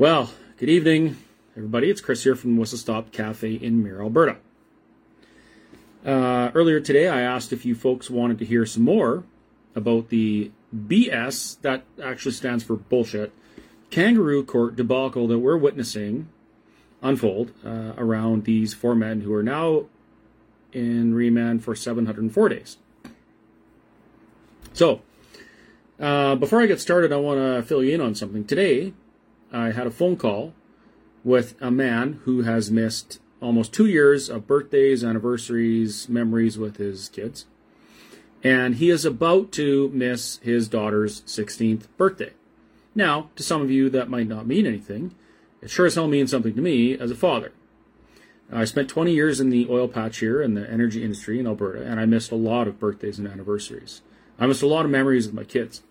Well, good evening, everybody. It's Chris here from Whistle Stop Cafe in Mirror, Alberta. Uh, earlier today, I asked if you folks wanted to hear some more about the BS, that actually stands for bullshit, kangaroo court debacle that we're witnessing unfold uh, around these four men who are now in remand for 704 days. So, uh, before I get started, I want to fill you in on something. Today, I had a phone call with a man who has missed almost two years of birthdays, anniversaries, memories with his kids. And he is about to miss his daughter's 16th birthday. Now, to some of you, that might not mean anything. It sure as hell means something to me as a father. I spent 20 years in the oil patch here in the energy industry in Alberta, and I missed a lot of birthdays and anniversaries. I missed a lot of memories with my kids.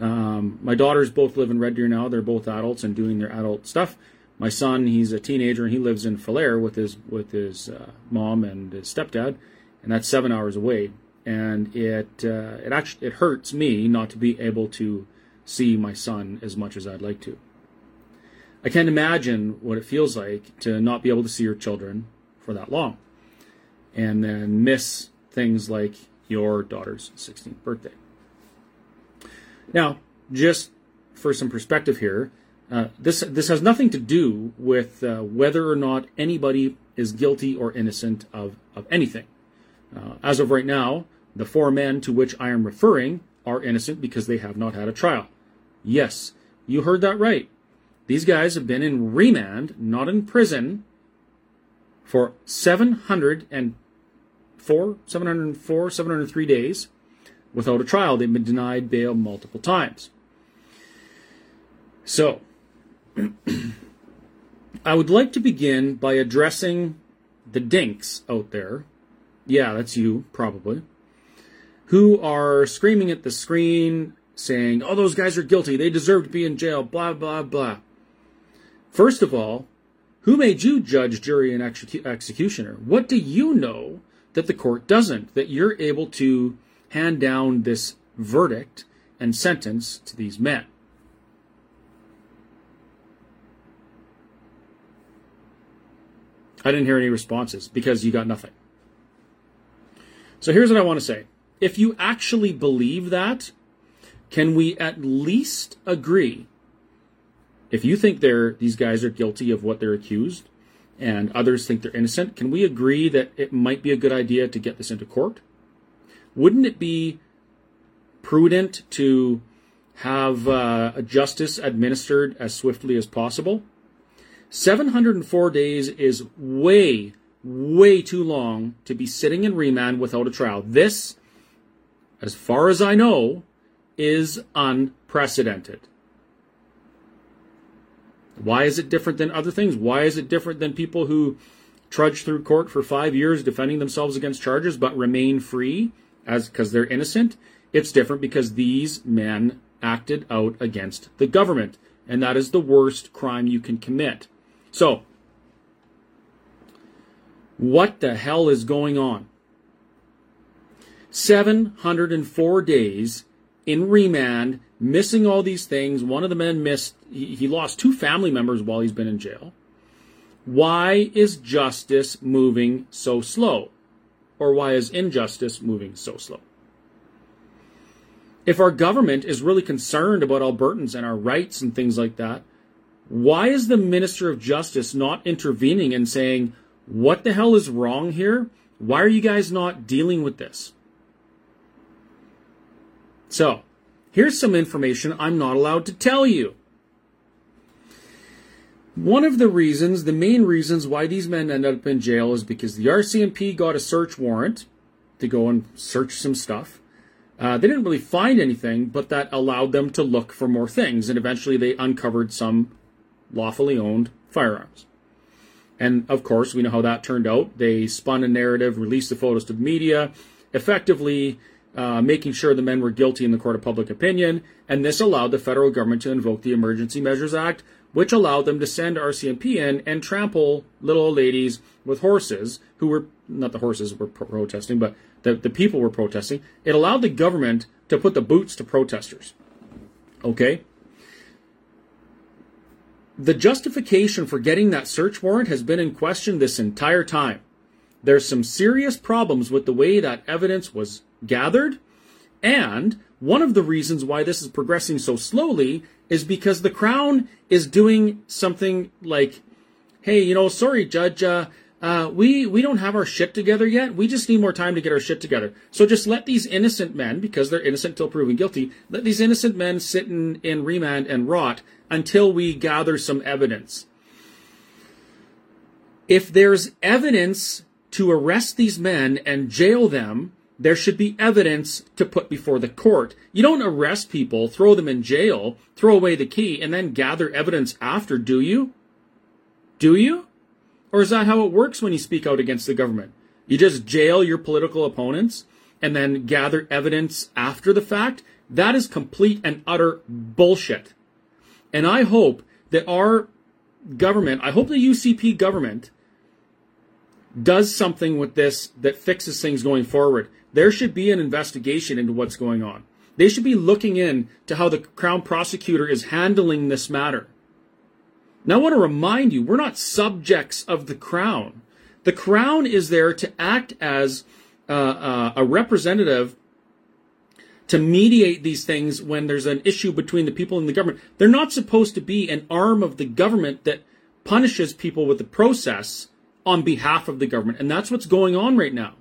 Um, my daughters both live in Red Deer now. They're both adults and doing their adult stuff. My son, he's a teenager and he lives in Falher with his with his uh, mom and his stepdad, and that's seven hours away. And it uh, it actually it hurts me not to be able to see my son as much as I'd like to. I can't imagine what it feels like to not be able to see your children for that long, and then miss things like your daughter's 16th birthday. Now, just for some perspective here, uh, this this has nothing to do with uh, whether or not anybody is guilty or innocent of of anything. Uh, as of right now, the four men to which I am referring are innocent because they have not had a trial. Yes, you heard that right. These guys have been in remand, not in prison, for 704, 704, 703 days without a trial. They've been denied bail multiple times. So, I would like to begin by addressing the dinks out there. Yeah, that's you, probably. Who are screaming at the screen saying, oh, those guys are guilty. They deserve to be in jail, blah, blah, blah. First of all, who made you judge, jury, and execu- executioner? What do you know that the court doesn't? That you're able to hand down this verdict and sentence to these men? I didn't hear any responses because you got nothing. So here's what I want to say. If you actually believe that, can we at least agree? If you think they're these guys are guilty of what they're accused, and others think they're innocent, can we agree that it might be a good idea to get this into court? Wouldn't it be prudent to have uh, justice administered as swiftly as possible? 704 days is way, way too long to be sitting in remand without a trial. This, as far as I know, is unprecedented. Why is it different than other things? Why is it different than people who trudge through court for five years defending themselves against charges but remain free as because they're innocent? It's different because these men acted out against the government, and that is the worst crime you can commit. So, what the hell is going on? 704 days in remand, missing all these things. One of the men missed, he, he lost two family members while he's been in jail. Why is justice moving so slow? Or why is injustice moving so slow? If our government is really concerned about Albertans and our rights and things like that, why is the Minister of Justice not intervening and saying, what the hell is wrong here? Why are you guys not dealing with this? So, here's some information I'm not allowed to tell you. One of the reasons, the main reasons why these men ended up in jail is because the RCMP got a search warrant to go and search some stuff. Uh, they didn't really find anything, but that allowed them to look for more things, and eventually they uncovered some lawfully owned firearms. And of course, we know how that turned out. They spun a narrative, released the photos to the media, effectively uh, making sure the men were guilty in the court of public opinion, and this allowed the federal government to invoke the Emergency Measures Act, which allowed them to send RCMP in and trample little old ladies with horses who were not the horses were protesting, but the, the people were protesting. It allowed the government to put the boots to protesters. Okay? the justification for getting that search warrant has been in question this entire time. There's some serious problems with the way that evidence was gathered, and one of the reasons why this is progressing so slowly is because the Crown is doing something like, hey, you know, sorry, Judge, uh, uh, we we don't have our shit together yet. We just need more time to get our shit together. So just let these innocent men, because they're innocent till proven guilty, let these innocent men sit in, in remand and rot until we gather some evidence. If there's evidence to arrest these men and jail them, there should be evidence to put before the court. You don't arrest people, throw them in jail, throw away the key, and then gather evidence after, do you? Do you? Or is that how it works when you speak out against the government? You just jail your political opponents and then gather evidence after the fact? That is complete and utter bullshit. And I hope that our government, I hope the UCP government does something with this that fixes things going forward. There should be an investigation into what's going on. They should be looking in to how the Crown prosecutor is handling this matter. Now, I want to remind you, we're not subjects of the crown. The crown is there to act as uh, uh, a representative to mediate these things when there's an issue between the people and the government. They're not supposed to be an arm of the government that punishes people with the process on behalf of the government. And that's what's going on right now.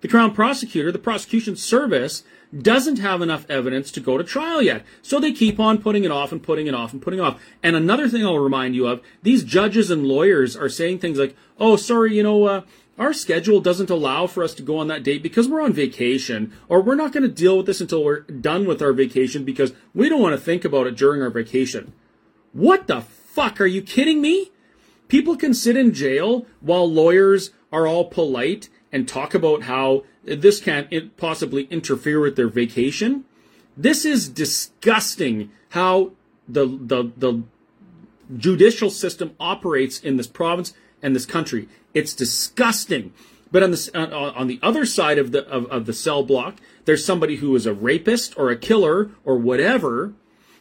The Crown Prosecutor, the prosecution service, doesn't have enough evidence to go to trial yet. So they keep on putting it off and putting it off and putting it off. And another thing I'll remind you of, these judges and lawyers are saying things like, oh, sorry, you know, uh, our schedule doesn't allow for us to go on that date because we're on vacation, or we're not going to deal with this until we're done with our vacation because we don't want to think about it during our vacation. What the fuck? Are you kidding me? People can sit in jail while lawyers are all polite and talk about how this can't possibly interfere with their vacation. This is disgusting how the, the, the judicial system operates in this province and this country. It's disgusting. But on the, on the other side of the, of, of the cell block, there's somebody who is a rapist or a killer or whatever,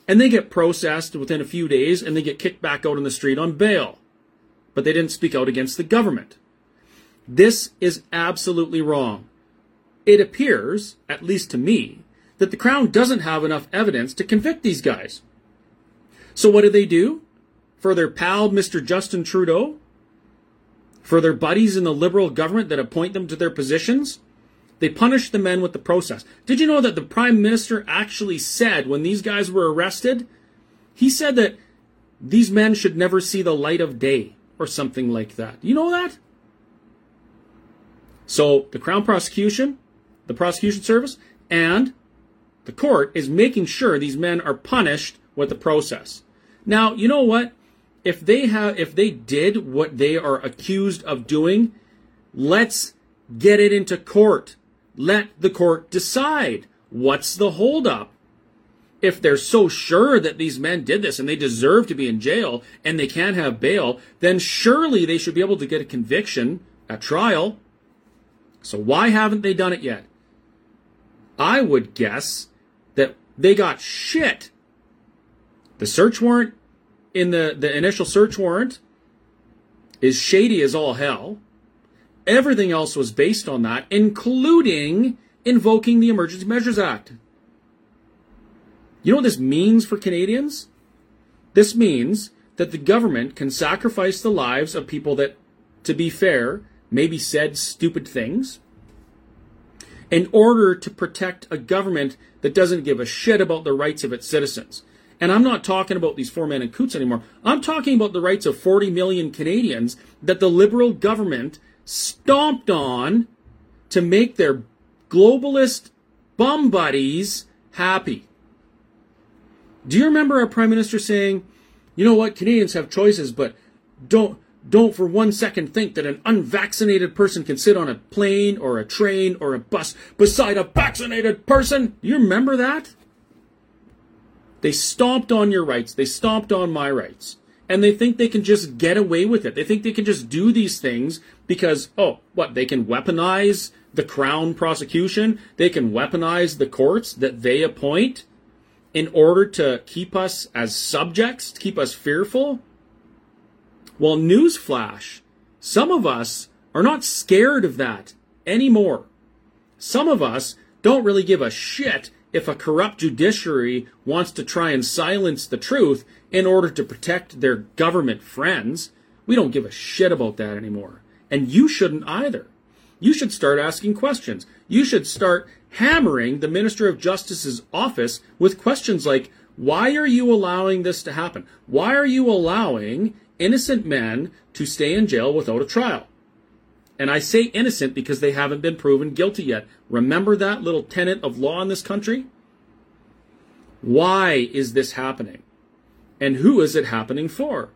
and they get processed within a few days and they get kicked back out on the street on bail. But they didn't speak out against the government. This is absolutely wrong it appears, at least to me, that the Crown doesn't have enough evidence to convict these guys. So what do they do? For their pal, Mr. Justin Trudeau? For their buddies in the Liberal government that appoint them to their positions? They punish the men with the process. Did you know that the Prime Minister actually said when these guys were arrested, he said that these men should never see the light of day or something like that. You know that? So the Crown prosecution, the prosecution service, and the court is making sure these men are punished with the process. Now, you know what? If they have if they did what they are accused of doing, let's get it into court. Let the court decide. What's the holdup? If they're so sure that these men did this and they deserve to be in jail and they can't have bail, then surely they should be able to get a conviction at trial. So why haven't they done it yet? I would guess that they got shit. The search warrant in the, the initial search warrant is shady as all hell. Everything else was based on that, including invoking the Emergency Measures Act. You know what this means for Canadians? This means that the government can sacrifice the lives of people that, to be fair, maybe said stupid things, in order to protect a government that doesn't give a shit about the rights of its citizens. And I'm not talking about these four men in Coutts anymore. I'm talking about the rights of 40 million Canadians that the Liberal government stomped on to make their globalist bum buddies happy. Do you remember our Prime Minister saying, you know what, Canadians have choices, but don't don't for one second think that an unvaccinated person can sit on a plane or a train or a bus beside a vaccinated person. You remember that? They stomped on your rights. They stomped on my rights. And they think they can just get away with it. They think they can just do these things because, oh, what? They can weaponize the Crown prosecution. They can weaponize the courts that they appoint in order to keep us as subjects, to keep us fearful. Well, newsflash, some of us are not scared of that anymore. Some of us don't really give a shit if a corrupt judiciary wants to try and silence the truth in order to protect their government friends. We don't give a shit about that anymore. And you shouldn't either. You should start asking questions. You should start hammering the Minister of Justice's office with questions like, why are you allowing this to happen? Why are you allowing innocent men to stay in jail without a trial? And I say innocent because they haven't been proven guilty yet. Remember that little tenet of law in this country? Why is this happening? And who is it happening for?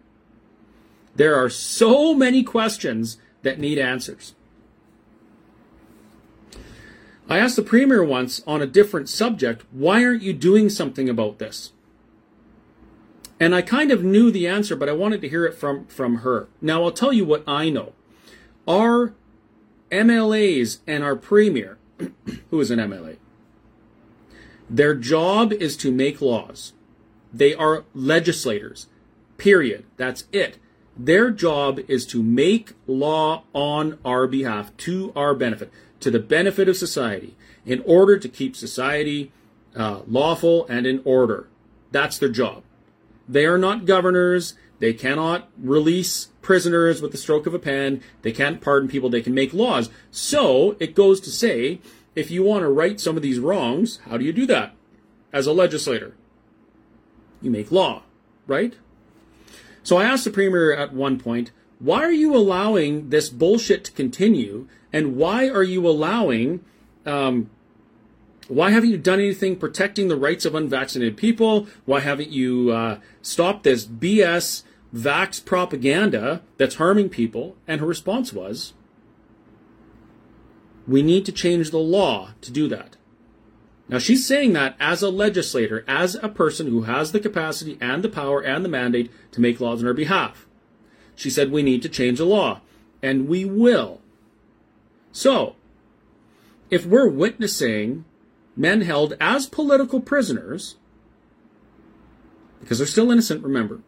There are so many questions that need answers. I asked the Premier once on a different subject, why aren't you doing something about this? And I kind of knew the answer, but I wanted to hear it from, from her. Now, I'll tell you what I know. Our MLAs and our Premier, who is an MLA, their job is to make laws. They are legislators. Period. That's it. Their job is to make law on our behalf, to our benefit, to the benefit of society, in order to keep society uh, lawful and in order. That's their job. They are not governors. They cannot release prisoners with the stroke of a pen. They can't pardon people. They can make laws. So it goes to say if you want to right some of these wrongs, how do you do that? As a legislator, you make law, right? So I asked the premier at one point, why are you allowing this bullshit to continue? And why are you allowing, um, why haven't you done anything protecting the rights of unvaccinated people? Why haven't you uh, stopped this BS vax propaganda that's harming people? And her response was, we need to change the law to do that. Now, she's saying that as a legislator, as a person who has the capacity and the power and the mandate to make laws on her behalf. She said we need to change the law, and we will. So, if we're witnessing men held as political prisoners, because they're still innocent, remember,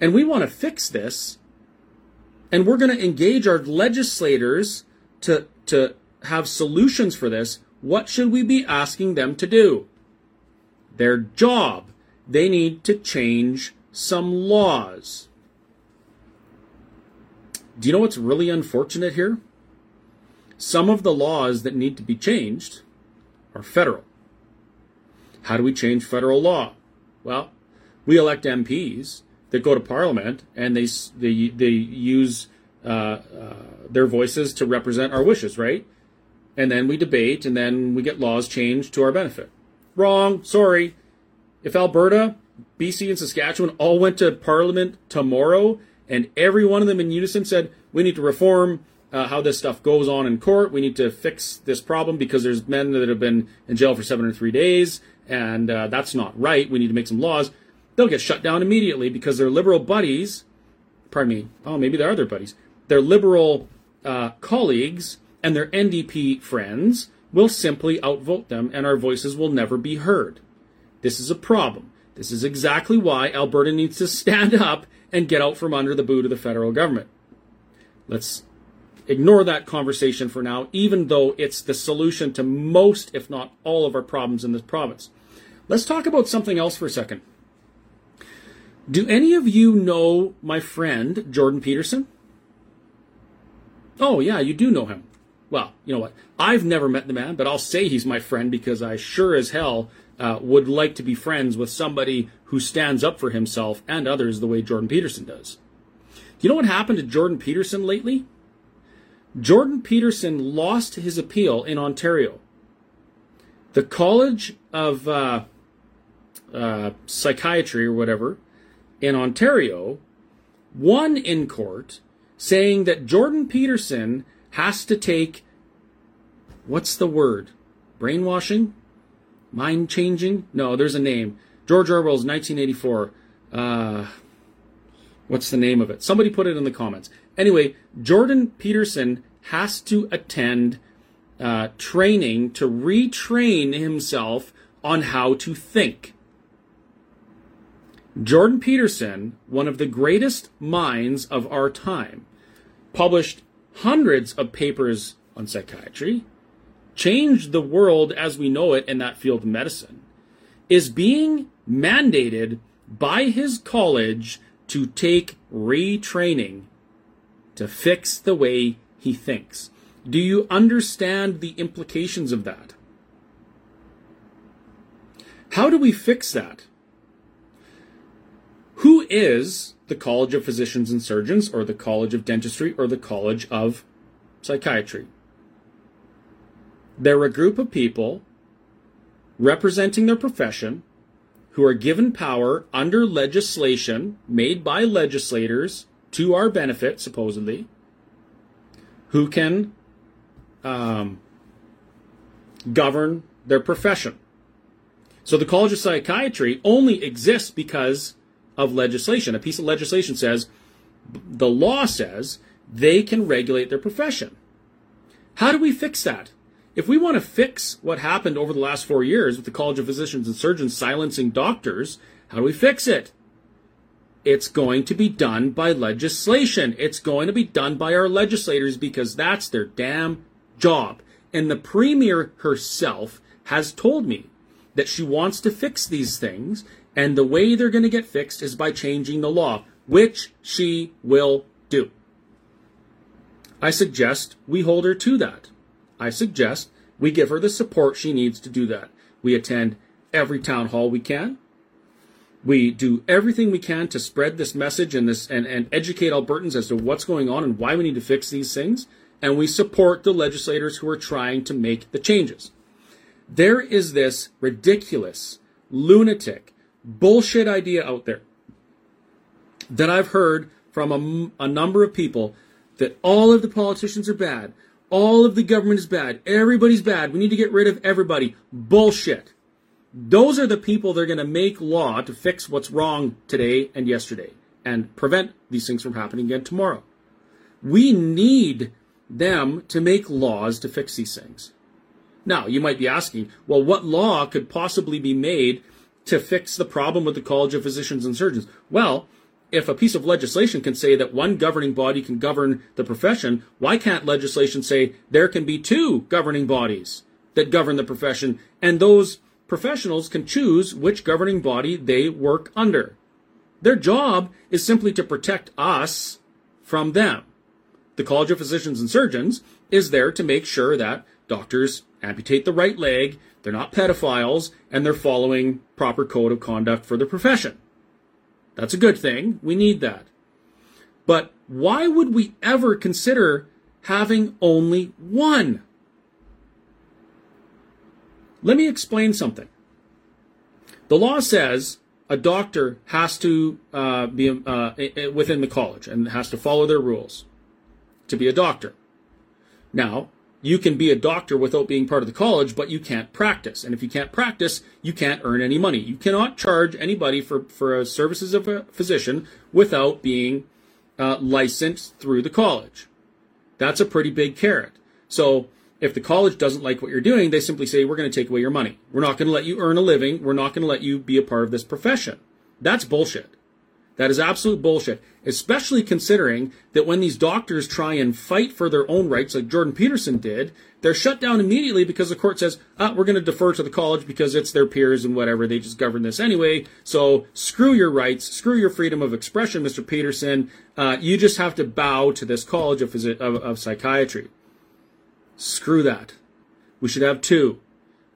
and we want to fix this, and we're going to engage our legislators to, to have solutions for this, what should we be asking them to do? Their job. They need to change some laws. Do you know what's really unfortunate here? Some of the laws that need to be changed are federal. How do we change federal law? Well, we elect MPs that go to Parliament and they they they use uh, uh, their voices to represent our wishes, right? and then we debate, and then we get laws changed to our benefit. Wrong. Sorry. If Alberta, BC, and Saskatchewan all went to Parliament tomorrow, and every one of them in unison said, we need to reform uh, how this stuff goes on in court. We need to fix this problem because there's men that have been in jail for 703 days, and uh, that's not right. We need to make some laws. They'll get shut down immediately because their liberal buddies, pardon me, oh, maybe they are their buddies, their liberal uh, colleagues and their NDP friends will simply outvote them and our voices will never be heard. This is a problem. This is exactly why Alberta needs to stand up and get out from under the boot of the federal government. Let's ignore that conversation for now, even though it's the solution to most, if not all, of our problems in this province. Let's talk about something else for a second. Do any of you know my friend, Jordan Peterson? Oh, yeah, you do know him well, you know what? I've never met the man, but I'll say he's my friend because I sure as hell uh, would like to be friends with somebody who stands up for himself and others the way Jordan Peterson does. Do you know what happened to Jordan Peterson lately? Jordan Peterson lost his appeal in Ontario. The College of uh, uh, Psychiatry or whatever in Ontario won in court saying that Jordan Peterson has to take what's the word? Brainwashing? Mind changing? No, there's a name. George Orwell's 1984. Uh, what's the name of it? Somebody put it in the comments. Anyway, Jordan Peterson has to attend uh, training to retrain himself on how to think. Jordan Peterson, one of the greatest minds of our time, published hundreds of papers on psychiatry, changed the world as we know it in that field of medicine, is being mandated by his college to take retraining to fix the way he thinks. Do you understand the implications of that? How do we fix that? Who is the College of Physicians and Surgeons, or the College of Dentistry, or the College of Psychiatry? They're a group of people representing their profession who are given power under legislation made by legislators to our benefit, supposedly, who can um, govern their profession. So the College of Psychiatry only exists because of legislation. A piece of legislation says, the law says they can regulate their profession. How do we fix that? If we want to fix what happened over the last four years with the College of Physicians and Surgeons silencing doctors, how do we fix it? It's going to be done by legislation. It's going to be done by our legislators because that's their damn job. And the Premier herself has told me that she wants to fix these things and the way they're going to get fixed is by changing the law, which she will do. I suggest we hold her to that. I suggest we give her the support she needs to do that. We attend every town hall we can. We do everything we can to spread this message and this and, and educate Albertans as to what's going on and why we need to fix these things. And we support the legislators who are trying to make the changes. There is this ridiculous, lunatic, bullshit idea out there that I've heard from a, a, number of people that all of the politicians are bad, all of the government is bad, everybody's bad, we need to get rid of everybody. Bullshit. Those are the people that are going to make law to fix what's wrong today and yesterday and prevent these things from happening again tomorrow. We need them to make laws to fix these things. Now, you might be asking, well, what law could possibly be made to fix the problem with the College of Physicians and Surgeons? Well, if a piece of legislation can say that one governing body can govern the profession, why can't legislation say there can be two governing bodies that govern the profession and those professionals can choose which governing body they work under? Their job is simply to protect us from them. The College of Physicians and Surgeons is there to make sure that doctors amputate the right leg they're not pedophiles, and they're following proper code of conduct for the profession. That's a good thing. We need that. But why would we ever consider having only one? Let me explain something. The law says a doctor has to uh, be uh, within the college and has to follow their rules to be a doctor. Now, you can be a doctor without being part of the college, but you can't practice. And if you can't practice, you can't earn any money. You cannot charge anybody for, for services of a physician without being uh, licensed through the college. That's a pretty big carrot. So if the college doesn't like what you're doing, they simply say, we're going to take away your money. We're not going to let you earn a living. We're not going to let you be a part of this profession. That's bullshit. That is absolute bullshit, especially considering that when these doctors try and fight for their own rights, like Jordan Peterson did, they're shut down immediately because the court says, ah, we're going to defer to the college because it's their peers and whatever. They just govern this anyway. So screw your rights, screw your freedom of expression, Mr. Peterson. Uh, you just have to bow to this college of, of, of psychiatry. Screw that. We should have two.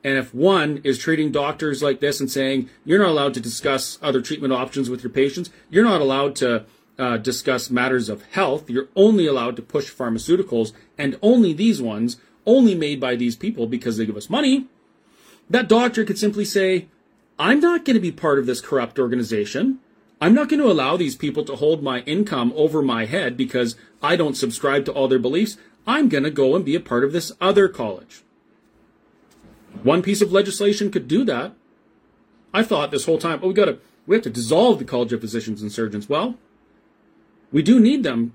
And if one is treating doctors like this and saying, you're not allowed to discuss other treatment options with your patients, you're not allowed to uh, discuss matters of health, you're only allowed to push pharmaceuticals, and only these ones, only made by these people because they give us money, that doctor could simply say, I'm not going to be part of this corrupt organization. I'm not going to allow these people to hold my income over my head because I don't subscribe to all their beliefs. I'm going to go and be a part of this other college. One piece of legislation could do that. I thought this whole time, oh, we got to, we have to dissolve the College of Physicians and Surgeons. Well, we do need them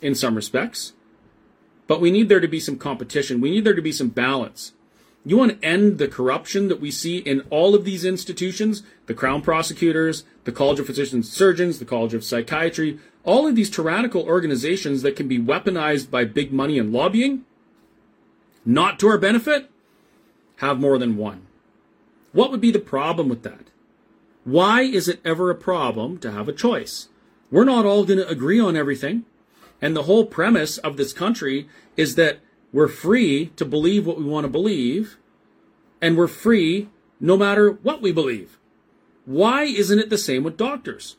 in some respects, but we need there to be some competition. We need there to be some balance. You want to end the corruption that we see in all of these institutions the Crown Prosecutors, the College of Physicians and Surgeons, the College of Psychiatry, all of these tyrannical organizations that can be weaponized by big money and lobbying, not to our benefit, have more than one. What would be the problem with that? Why is it ever a problem to have a choice? We're not all going to agree on everything. And the whole premise of this country is that we're free to believe what we want to believe, and we're free no matter what we believe. Why isn't it the same with doctors?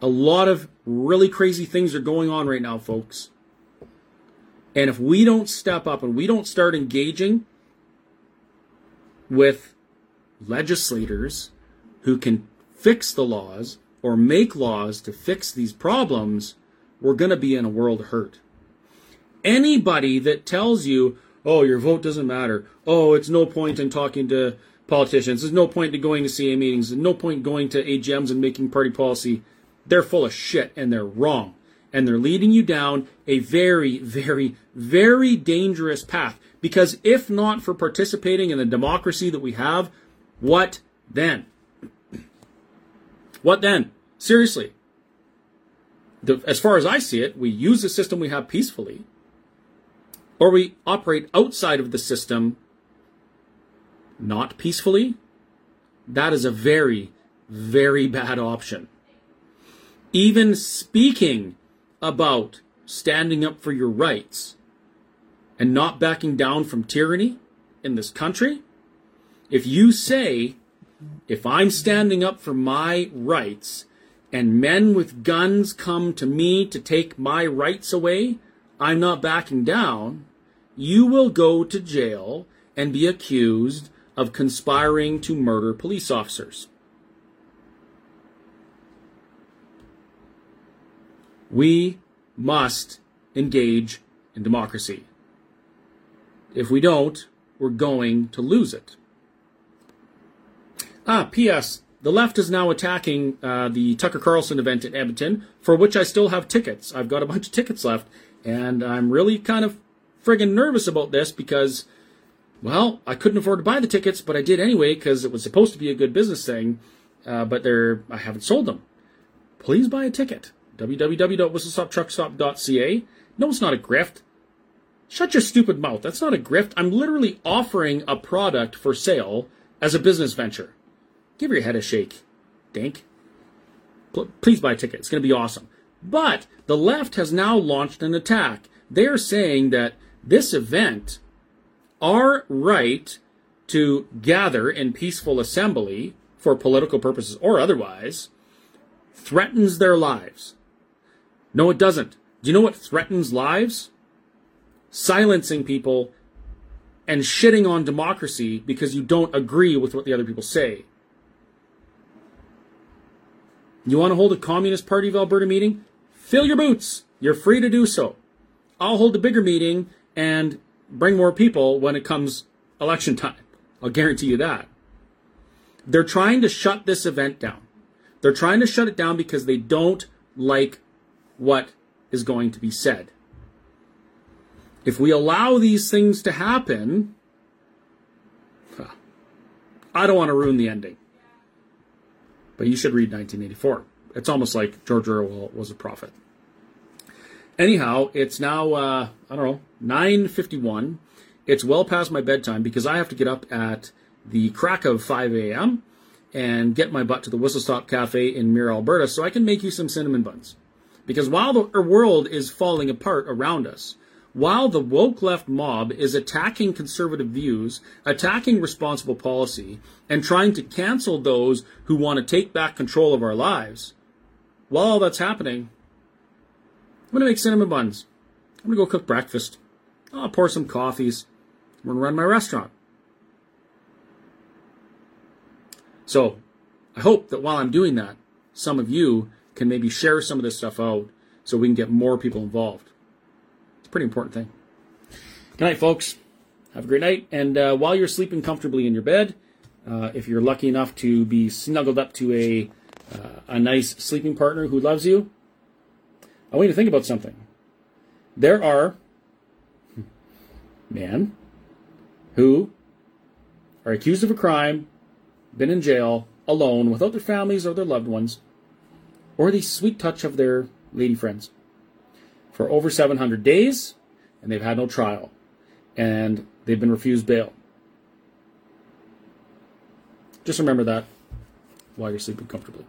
A lot of really crazy things are going on right now, folks. And if we don't step up and we don't start engaging with legislators who can fix the laws or make laws to fix these problems, we're going to be in a world hurt. Anybody that tells you, oh, your vote doesn't matter, oh, it's no point in talking to politicians, there's no point in going to CA meetings, there's no point going to AGMs and making party policy, they're full of shit and they're wrong. And they're leading you down a very, very, very dangerous path. Because if not for participating in the democracy that we have, what then? What then? Seriously, the, as far as I see it, we use the system we have peacefully, or we operate outside of the system not peacefully. That is a very, very bad option. Even speaking about standing up for your rights and not backing down from tyranny in this country, if you say, if I'm standing up for my rights and men with guns come to me to take my rights away, I'm not backing down, you will go to jail and be accused of conspiring to murder police officers. We must engage in democracy. If we don't, we're going to lose it. Ah, P.S. The left is now attacking uh, the Tucker Carlson event in Edmonton, for which I still have tickets. I've got a bunch of tickets left, and I'm really kind of friggin' nervous about this because, well, I couldn't afford to buy the tickets, but I did anyway because it was supposed to be a good business thing, uh, but they're I haven't sold them. Please buy a ticket. www.whistlestoptruckstop.ca. No, it's not a grift. Shut your stupid mouth. That's not a grift. I'm literally offering a product for sale as a business venture. Give your head a shake, Dink. Please buy a ticket. It's going to be awesome. But the left has now launched an attack. They're saying that this event, our right to gather in peaceful assembly for political purposes or otherwise, threatens their lives. No, it doesn't. Do you know what threatens lives? Silencing people and shitting on democracy because you don't agree with what the other people say. You want to hold a Communist Party of Alberta meeting? Fill your boots. You're free to do so. I'll hold a bigger meeting and bring more people when it comes election time. I'll guarantee you that. They're trying to shut this event down. They're trying to shut it down because they don't like what is going to be said. If we allow these things to happen, I don't want to ruin the ending. But you should read 1984. It's almost like George Orwell was a prophet. Anyhow, it's now uh, I don't know 9:51. It's well past my bedtime because I have to get up at the crack of 5 a.m. and get my butt to the Whistle Stop Cafe in Mirror, Alberta, so I can make you some cinnamon buns. Because while the er, world is falling apart around us, while the woke left mob is attacking conservative views, attacking responsible policy, and trying to cancel those who want to take back control of our lives, while all that's happening, I'm going to make cinnamon buns. I'm going to go cook breakfast. I'll pour some coffees. I'm going to run my restaurant. So, I hope that while I'm doing that, some of you can maybe share some of this stuff out so we can get more people involved. It's a pretty important thing. Good night, folks. Have a great night. And uh, while you're sleeping comfortably in your bed, uh, if you're lucky enough to be snuggled up to a uh, a nice sleeping partner who loves you, I want you to think about something. There are men who are accused of a crime, been in jail, alone, without their families or their loved ones, or the sweet touch of their lady friends for over 700 days, and they've had no trial, and they've been refused bail. Just remember that while you're sleeping comfortably.